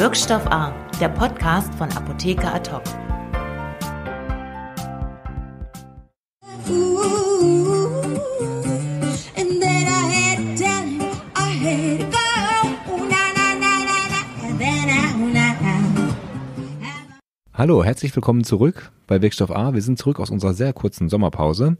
Wirkstoff A, der Podcast von Apotheker Ad Hallo, herzlich willkommen zurück bei Wirkstoff A. Wir sind zurück aus unserer sehr kurzen Sommerpause.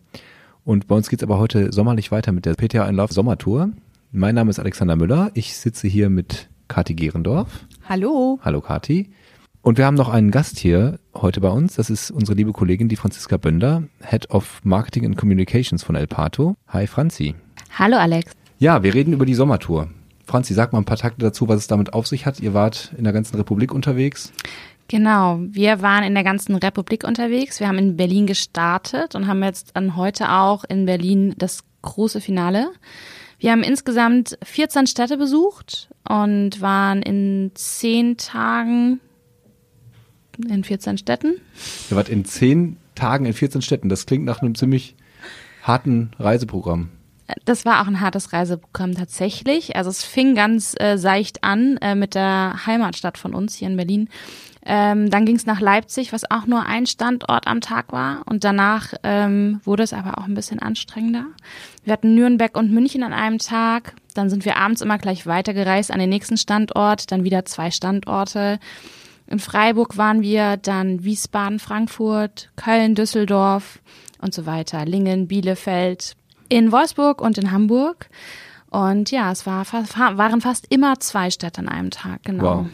Und bei uns geht's aber heute sommerlich weiter mit der PTA in Love Sommertour. Mein Name ist Alexander Müller. Ich sitze hier mit Kati Gerendorf. Hallo. Hallo Kati. Und wir haben noch einen Gast hier heute bei uns. Das ist unsere liebe Kollegin, die Franziska Bönder, Head of Marketing and Communications von El Pato. Hi Franzi. Hallo Alex. Ja, wir reden über die Sommertour. Franzi, sag mal ein paar Takte dazu, was es damit auf sich hat. Ihr wart in der ganzen Republik unterwegs. Genau, wir waren in der ganzen Republik unterwegs. Wir haben in Berlin gestartet und haben jetzt an heute auch in Berlin das große Finale. Wir haben insgesamt 14 Städte besucht und waren in zehn Tagen in 14 Städten. Ihr wart in zehn Tagen in 14 Städten. Das klingt nach einem ziemlich harten Reiseprogramm. Das war auch ein hartes Reiseprogramm tatsächlich. Also es fing ganz äh, seicht an äh, mit der Heimatstadt von uns hier in Berlin. Ähm, dann ging es nach Leipzig, was auch nur ein Standort am Tag war. Und danach ähm, wurde es aber auch ein bisschen anstrengender. Wir hatten Nürnberg und München an einem Tag. Dann sind wir abends immer gleich weitergereist an den nächsten Standort. Dann wieder zwei Standorte. In Freiburg waren wir, dann Wiesbaden, Frankfurt, Köln, Düsseldorf und so weiter. Lingen, Bielefeld, in Wolfsburg und in Hamburg. Und ja, es war, waren fast immer zwei Städte an einem Tag, genau. Wow.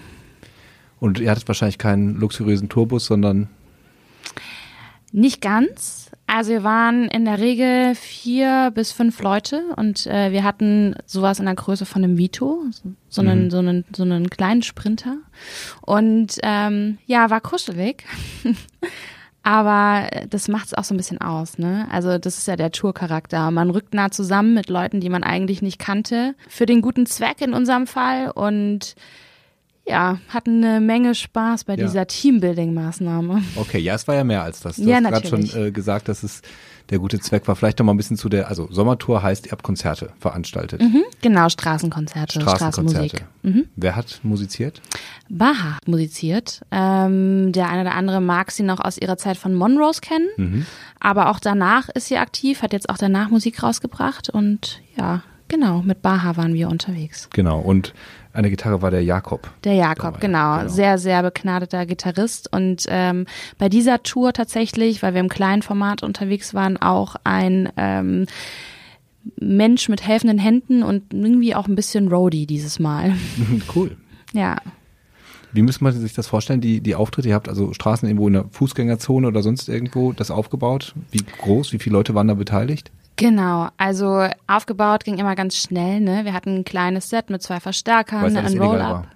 Und ihr hattet wahrscheinlich keinen luxuriösen Tourbus, sondern nicht ganz. Also wir waren in der Regel vier bis fünf Leute und äh, wir hatten sowas in der Größe von einem Vito, so einen, mhm. so einen, so einen kleinen Sprinter. Und ähm, ja, war kuschelig. Aber das macht es auch so ein bisschen aus, ne? Also das ist ja der Tourcharakter. Man rückt nah zusammen mit Leuten, die man eigentlich nicht kannte, für den guten Zweck in unserem Fall und ja, hatten eine Menge Spaß bei ja. dieser Teambuilding-Maßnahme. Okay, ja, es war ja mehr als das. Du ja, hast gerade schon äh, gesagt, dass es der gute Zweck war. Vielleicht noch mal ein bisschen zu der, also Sommertour heißt, ihr habt Konzerte veranstaltet. Mhm, genau, Straßenkonzerte, Straßenkonzerte. Mhm. Wer hat musiziert? Baha musiziert. Ähm, der eine oder andere mag sie noch aus ihrer Zeit von Monrose kennen. Mhm. Aber auch danach ist sie aktiv, hat jetzt auch danach Musik rausgebracht und ja, genau, mit Baha waren wir unterwegs. Genau, und an der Gitarre war der Jakob. Der Jakob, genau. genau. Sehr, sehr begnadeter Gitarrist. Und ähm, bei dieser Tour tatsächlich, weil wir im kleinen Format unterwegs waren, auch ein ähm, Mensch mit helfenden Händen und irgendwie auch ein bisschen Roadie dieses Mal. Cool. Ja. Wie muss man sich das vorstellen, die, die Auftritte? Ihr habt also Straßen irgendwo in der Fußgängerzone oder sonst irgendwo das aufgebaut. Wie groß, wie viele Leute waren da beteiligt? Genau, also aufgebaut ging immer ganz schnell. Ne? Wir hatten ein kleines Set mit zwei Verstärkern, ein Roll-Up.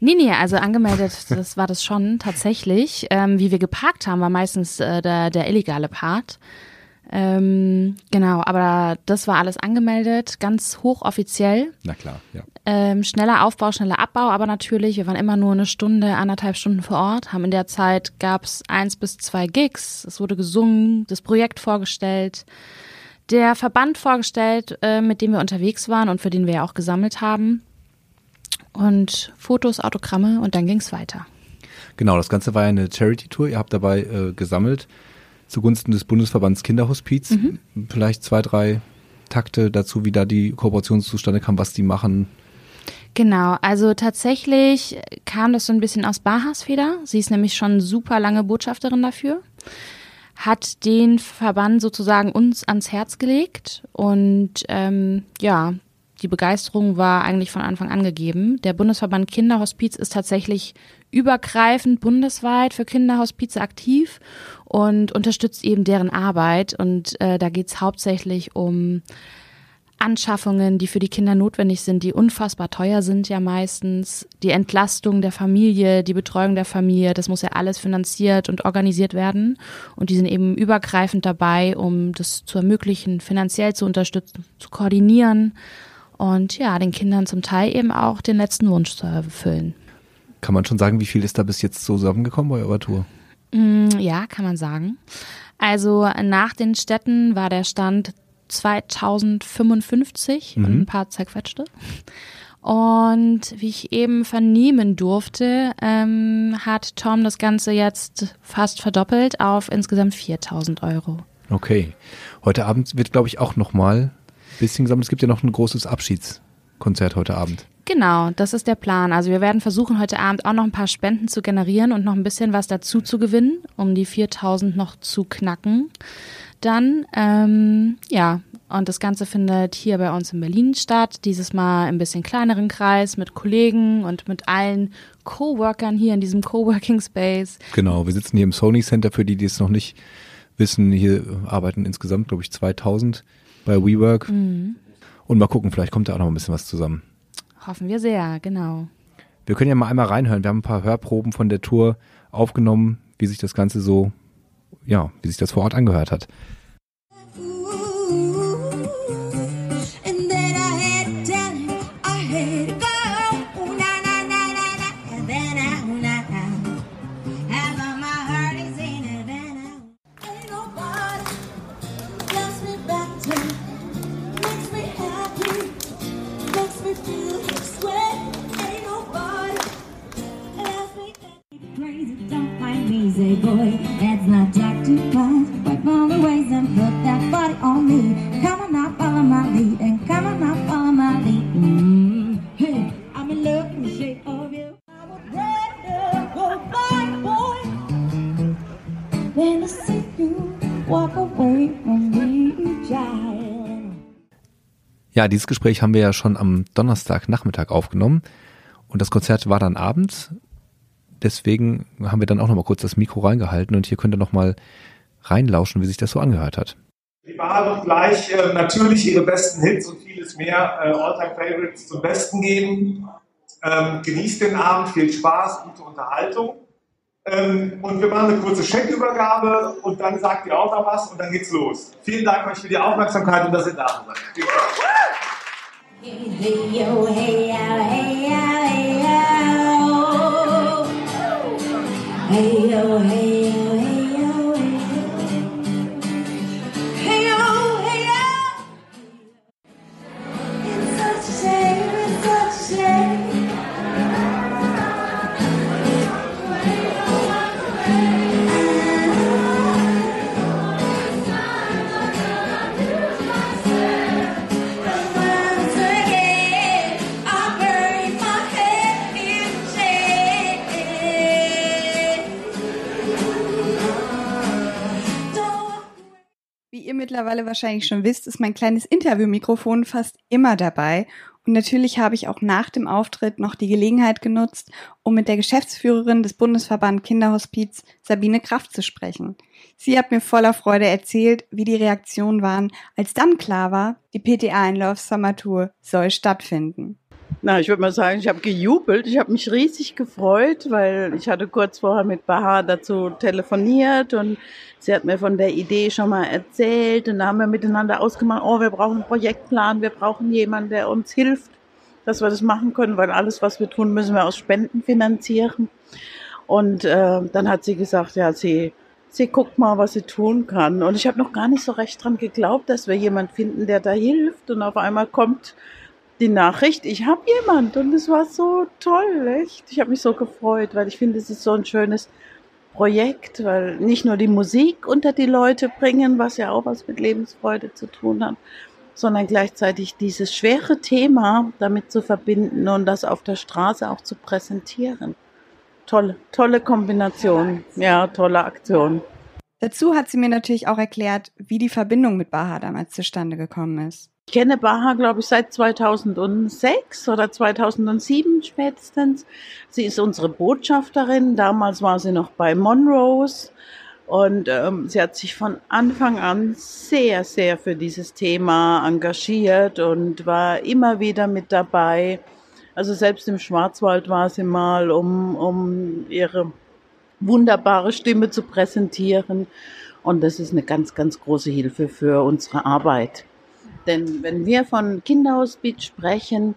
Nee, nee, also angemeldet, das war das schon tatsächlich. Ähm, wie wir geparkt haben, war meistens äh, der, der illegale Part. Ähm, genau, aber das war alles angemeldet, ganz hochoffiziell. Na klar, ja. Ähm, schneller Aufbau, schneller Abbau, aber natürlich, wir waren immer nur eine Stunde, anderthalb Stunden vor Ort, haben in der Zeit gab es eins bis zwei Gigs, es wurde gesungen, das Projekt vorgestellt der Verband vorgestellt, äh, mit dem wir unterwegs waren und für den wir ja auch gesammelt haben. Und Fotos, Autogramme und dann ging es weiter. Genau, das Ganze war ja eine Charity-Tour. Ihr habt dabei äh, gesammelt zugunsten des Bundesverbands Kinderhospiz. Mhm. Vielleicht zwei, drei Takte dazu, wie da die Kooperation zustande kam, was die machen. Genau, also tatsächlich kam das so ein bisschen aus Bahas Feder. Sie ist nämlich schon super lange Botschafterin dafür hat den Verband sozusagen uns ans Herz gelegt und ähm, ja, die Begeisterung war eigentlich von Anfang an gegeben. Der Bundesverband Kinderhospiz ist tatsächlich übergreifend bundesweit für Kinderhospize aktiv und unterstützt eben deren Arbeit. Und äh, da geht es hauptsächlich um Anschaffungen, die für die Kinder notwendig sind, die unfassbar teuer sind ja meistens, die Entlastung der Familie, die Betreuung der Familie, das muss ja alles finanziert und organisiert werden. Und die sind eben übergreifend dabei, um das zu ermöglichen, finanziell zu unterstützen, zu koordinieren und ja, den Kindern zum Teil eben auch den letzten Wunsch zu erfüllen. Kann man schon sagen, wie viel ist da bis jetzt zusammengekommen bei eurer Tour? Mm, ja, kann man sagen. Also nach den Städten war der Stand 2055 mhm. und ein paar zerquetschte. Und wie ich eben vernehmen durfte, ähm, hat Tom das Ganze jetzt fast verdoppelt auf insgesamt 4000 Euro. Okay. Heute Abend wird, glaube ich, auch nochmal ein bisschen gesammelt. Es gibt ja noch ein großes Abschiedskonzert heute Abend. Genau, das ist der Plan. Also wir werden versuchen, heute Abend auch noch ein paar Spenden zu generieren und noch ein bisschen was dazu zu gewinnen, um die 4000 noch zu knacken. Dann, ähm, ja, und das Ganze findet hier bei uns in Berlin statt. Dieses Mal ein bisschen kleineren Kreis mit Kollegen und mit allen Coworkern hier in diesem Coworking Space. Genau, wir sitzen hier im Sony Center für die, die es noch nicht wissen. Hier arbeiten insgesamt, glaube ich, 2000 bei WeWork. Mhm. Und mal gucken, vielleicht kommt da auch noch ein bisschen was zusammen. Hoffen wir sehr, genau. Wir können ja mal einmal reinhören. Wir haben ein paar Hörproben von der Tour aufgenommen, wie sich das Ganze so, ja, wie sich das vor Ort angehört hat. Than to see you walk away from me, child. Ja, dieses Gespräch haben wir ja schon am Donnerstagnachmittag aufgenommen. Und das Konzert war dann abends deswegen haben wir dann auch noch mal kurz das Mikro reingehalten und hier könnt ihr noch mal reinlauschen, wie sich das so angehört hat. Die Bar wird gleich äh, natürlich ihre besten Hits und vieles mehr äh, Alltime Favorites zum Besten geben. Ähm, genießt den Abend, viel Spaß, gute Unterhaltung. Ähm, und wir machen eine kurze Scheckübergabe und dann sagt ihr auch noch was und dann geht's los. Vielen Dank euch für die Aufmerksamkeit und dass ihr da seid. Hey, hey, yo, hey, yo, hey, yo. Hey yo, hey yo, mittlerweile wahrscheinlich schon wisst, ist mein kleines Interviewmikrofon fast immer dabei. Und natürlich habe ich auch nach dem Auftritt noch die Gelegenheit genutzt, um mit der Geschäftsführerin des Bundesverband Kinderhospiz, Sabine Kraft, zu sprechen. Sie hat mir voller Freude erzählt, wie die Reaktionen waren, als dann klar war, die PTA in Love Summer Tour soll stattfinden. Na, ich würde mal sagen, ich habe gejubelt. Ich habe mich riesig gefreut, weil ich hatte kurz vorher mit Bahar dazu telefoniert und sie hat mir von der Idee schon mal erzählt und da haben wir miteinander ausgemacht, oh, wir brauchen einen Projektplan, wir brauchen jemanden, der uns hilft, dass wir das machen können, weil alles, was wir tun, müssen wir aus Spenden finanzieren. Und äh, dann hat sie gesagt, ja, sie, sie guckt mal, was sie tun kann. Und ich habe noch gar nicht so recht dran geglaubt, dass wir jemanden finden, der da hilft. Und auf einmal kommt die Nachricht, ich habe jemand und es war so toll, echt. Ich habe mich so gefreut, weil ich finde, es ist so ein schönes Projekt, weil nicht nur die Musik unter die Leute bringen, was ja auch was mit Lebensfreude zu tun hat, sondern gleichzeitig dieses schwere Thema damit zu verbinden und das auf der Straße auch zu präsentieren. Tolle, tolle Kombination, ja, tolle Aktion. Dazu hat sie mir natürlich auch erklärt, wie die Verbindung mit Baha damals zustande gekommen ist. Ich kenne Baha, glaube ich, seit 2006 oder 2007 spätestens. Sie ist unsere Botschafterin. Damals war sie noch bei Monrose. Und ähm, sie hat sich von Anfang an sehr, sehr für dieses Thema engagiert und war immer wieder mit dabei. Also selbst im Schwarzwald war sie mal, um, um ihre wunderbare Stimme zu präsentieren. Und das ist eine ganz, ganz große Hilfe für unsere Arbeit. Denn wenn wir von Kinderhospiz sprechen,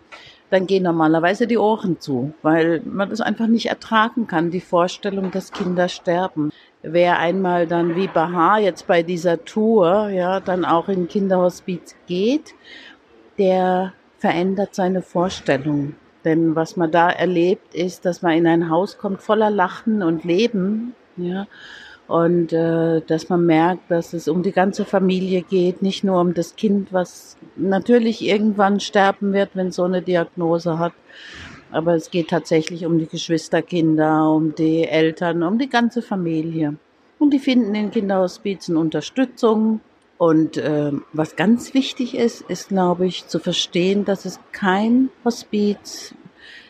dann gehen normalerweise die Ohren zu, weil man das einfach nicht ertragen kann, die Vorstellung, dass Kinder sterben. Wer einmal dann wie Bahar jetzt bei dieser Tour, ja, dann auch in Kinderhospiz geht, der verändert seine Vorstellung. Denn was man da erlebt, ist, dass man in ein Haus kommt voller Lachen und Leben, ja, und äh, dass man merkt, dass es um die ganze Familie geht, nicht nur um das Kind, was natürlich irgendwann sterben wird, wenn so eine Diagnose hat, aber es geht tatsächlich um die Geschwisterkinder, um die Eltern, um die ganze Familie. Und die finden in Kinderhospizen Unterstützung. Und äh, was ganz wichtig ist, ist, glaube ich, zu verstehen, dass es kein Hospiz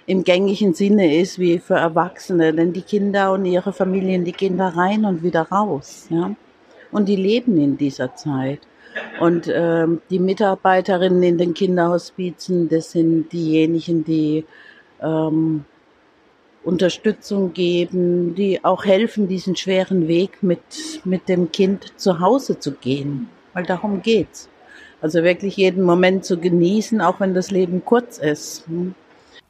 im gängigen Sinne ist wie für Erwachsene, denn die Kinder und ihre Familien, die gehen da rein und wieder raus, ja. Und die leben in dieser Zeit. Und ähm, die Mitarbeiterinnen in den Kinderhospizen, das sind diejenigen, die ähm, Unterstützung geben, die auch helfen, diesen schweren Weg mit, mit dem Kind zu Hause zu gehen. Weil darum geht's. Also wirklich jeden Moment zu genießen, auch wenn das Leben kurz ist. Hm.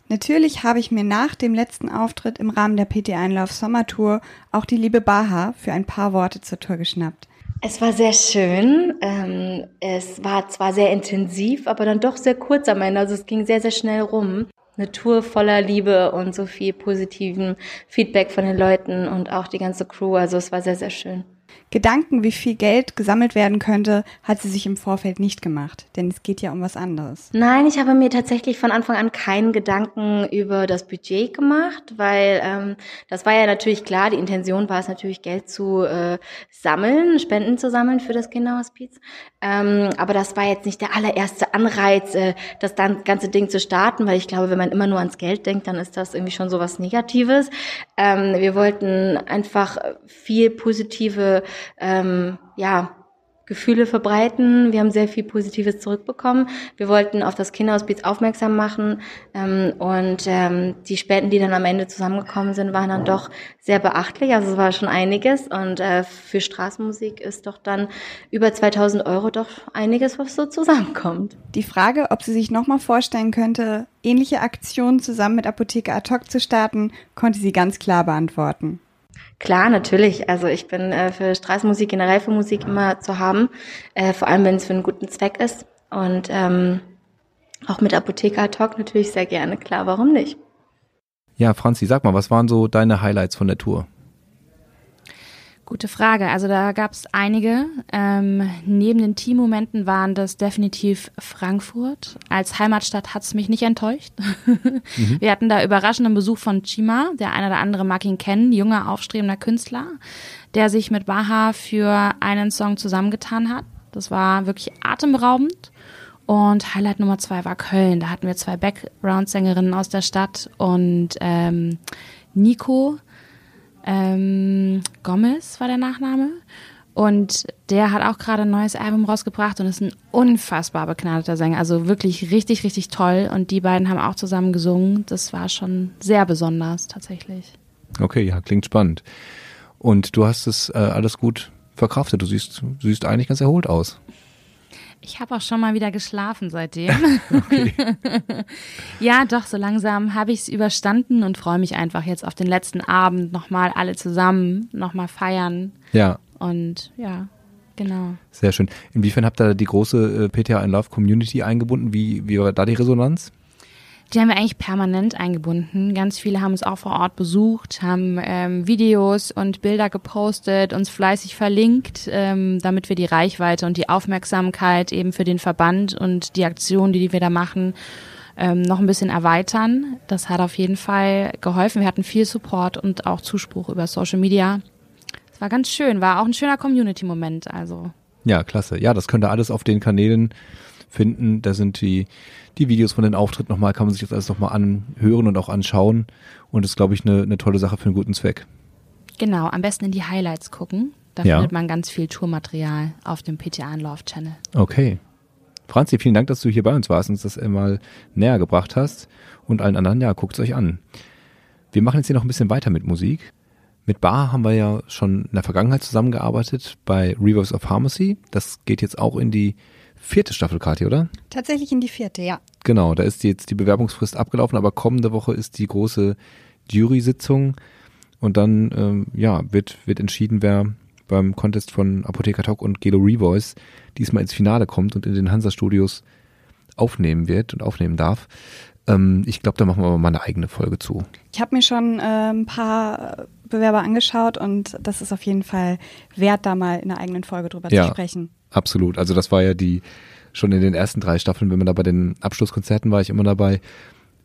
Natürlich habe ich mir nach dem letzten Auftritt im Rahmen der PT Einlauf Sommertour auch die liebe Baha für ein paar Worte zur Tour geschnappt. Es war sehr schön. Ähm, es war zwar sehr intensiv, aber dann doch sehr kurz am Ende. Also es ging sehr, sehr schnell rum. Eine Tour voller Liebe und so viel positiven Feedback von den Leuten und auch die ganze Crew. Also es war sehr, sehr schön. Gedanken, wie viel Geld gesammelt werden könnte, hat sie sich im Vorfeld nicht gemacht, denn es geht ja um was anderes. Nein, ich habe mir tatsächlich von Anfang an keinen Gedanken über das Budget gemacht, weil ähm, das war ja natürlich klar, die Intention war es natürlich Geld zu äh, sammeln, Spenden zu sammeln für das Kinderhospiz. Ähm, aber das war jetzt nicht der allererste Anreiz, äh, das dann, ganze Ding zu starten, weil ich glaube, wenn man immer nur ans Geld denkt, dann ist das irgendwie schon so was Negatives. Ähm, wir wollten einfach viel positive ähm, ja, Gefühle verbreiten. Wir haben sehr viel Positives zurückbekommen. Wir wollten auf das Kinderhospiz aufmerksam machen ähm, und ähm, die Spenden, die dann am Ende zusammengekommen sind, waren dann doch sehr beachtlich. Also es war schon einiges und äh, für Straßenmusik ist doch dann über 2000 Euro doch einiges, was so zusammenkommt. Die Frage, ob sie sich nochmal vorstellen könnte, ähnliche Aktionen zusammen mit Apotheke Ad hoc zu starten, konnte sie ganz klar beantworten. Klar, natürlich. Also ich bin äh, für Straßenmusik, generell für Musik immer zu haben, äh, vor allem wenn es für einen guten Zweck ist. Und ähm, auch mit Apotheker Talk natürlich sehr gerne, klar, warum nicht? Ja, Franzi, sag mal, was waren so deine Highlights von der Tour? Gute Frage. Also da gab es einige. Ähm, neben den Teammomenten waren das definitiv Frankfurt. Als Heimatstadt hat es mich nicht enttäuscht. mhm. Wir hatten da überraschenden Besuch von Chima. Der eine oder andere mag ihn kennen, junger, aufstrebender Künstler, der sich mit Baha für einen Song zusammengetan hat. Das war wirklich atemberaubend. Und Highlight Nummer zwei war Köln. Da hatten wir zwei Background-Sängerinnen aus der Stadt und ähm, Nico, ähm, Gomez war der Nachname. Und der hat auch gerade ein neues Album rausgebracht und ist ein unfassbar begnadeter Sänger. Also wirklich richtig, richtig toll. Und die beiden haben auch zusammen gesungen. Das war schon sehr besonders tatsächlich. Okay, ja, klingt spannend. Und du hast es äh, alles gut verkraftet. Du siehst, du siehst eigentlich ganz erholt aus. Ich habe auch schon mal wieder geschlafen seitdem. ja, doch, so langsam habe ich es überstanden und freue mich einfach jetzt auf den letzten Abend nochmal alle zusammen, nochmal feiern. Ja. Und ja, genau. Sehr schön. Inwiefern habt ihr die große äh, PTA in Love Community eingebunden? Wie, wie war da die Resonanz? Die haben wir eigentlich permanent eingebunden. Ganz viele haben uns auch vor Ort besucht, haben ähm, Videos und Bilder gepostet, uns fleißig verlinkt, ähm, damit wir die Reichweite und die Aufmerksamkeit eben für den Verband und die Aktionen, die wir da machen, ähm, noch ein bisschen erweitern. Das hat auf jeden Fall geholfen. Wir hatten viel Support und auch Zuspruch über Social Media. Es war ganz schön, war auch ein schöner Community-Moment. Also. Ja, klasse. Ja, das könnt ihr alles auf den Kanälen finden. Da sind die, die Videos von den Auftritten nochmal, kann man sich das alles nochmal anhören und auch anschauen. Und das ist, glaube ich, eine, eine tolle Sache für einen guten Zweck. Genau, am besten in die Highlights gucken. Da ja. findet man ganz viel Tourmaterial auf dem PTA Love Channel. Okay. Franzi, vielen Dank, dass du hier bei uns warst und uns das mal näher gebracht hast. Und allen anderen, ja, guckt es euch an. Wir machen jetzt hier noch ein bisschen weiter mit Musik. Mit Bar haben wir ja schon in der Vergangenheit zusammengearbeitet bei Reverse of Pharmacy. Das geht jetzt auch in die vierte Staffel, Kathi, oder? Tatsächlich in die vierte, ja. Genau, da ist jetzt die Bewerbungsfrist abgelaufen, aber kommende Woche ist die große Jury-Sitzung und dann ähm, ja, wird, wird entschieden, wer beim Contest von Apotheker Talk und Gelo Revoice diesmal ins Finale kommt und in den Hansa Studios aufnehmen wird und aufnehmen darf. Ähm, ich glaube, da machen wir mal eine eigene Folge zu. Ich habe mir schon äh, ein paar Bewerber angeschaut und das ist auf jeden Fall wert, da mal in einer eigenen Folge drüber Ja. zu sprechen. Absolut. Also das war ja die schon in den ersten drei Staffeln, wenn man da bei den Abschlusskonzerten war ich immer dabei,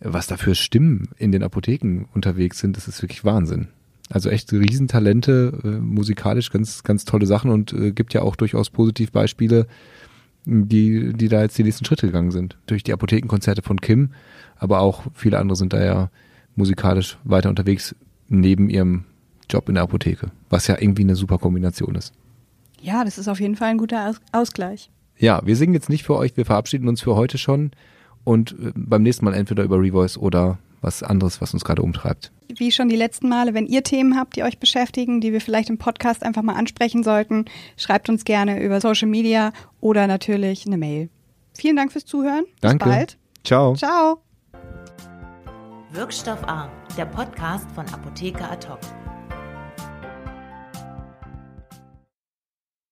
was da für Stimmen in den Apotheken unterwegs sind, das ist wirklich Wahnsinn. Also echt Riesentalente, äh, musikalisch ganz, ganz tolle Sachen und äh, gibt ja auch durchaus Positivbeispiele, die, die da jetzt die nächsten Schritte gegangen sind. Durch die Apothekenkonzerte von Kim, aber auch viele andere sind da ja musikalisch weiter unterwegs neben ihrem Job in der Apotheke, was ja irgendwie eine super Kombination ist. Ja, das ist auf jeden Fall ein guter Aus Ausgleich. Ja, wir singen jetzt nicht für euch, wir verabschieden uns für heute schon und äh, beim nächsten Mal entweder über Revoice oder was anderes, was uns gerade umtreibt. Wie schon die letzten Male, wenn ihr Themen habt, die euch beschäftigen, die wir vielleicht im Podcast einfach mal ansprechen sollten, schreibt uns gerne über Social Media oder natürlich eine Mail. Vielen Dank fürs Zuhören. Danke. Bis bald. Ciao. Ciao. Wirkstoff A, der Podcast von Apotheker Ad hoc.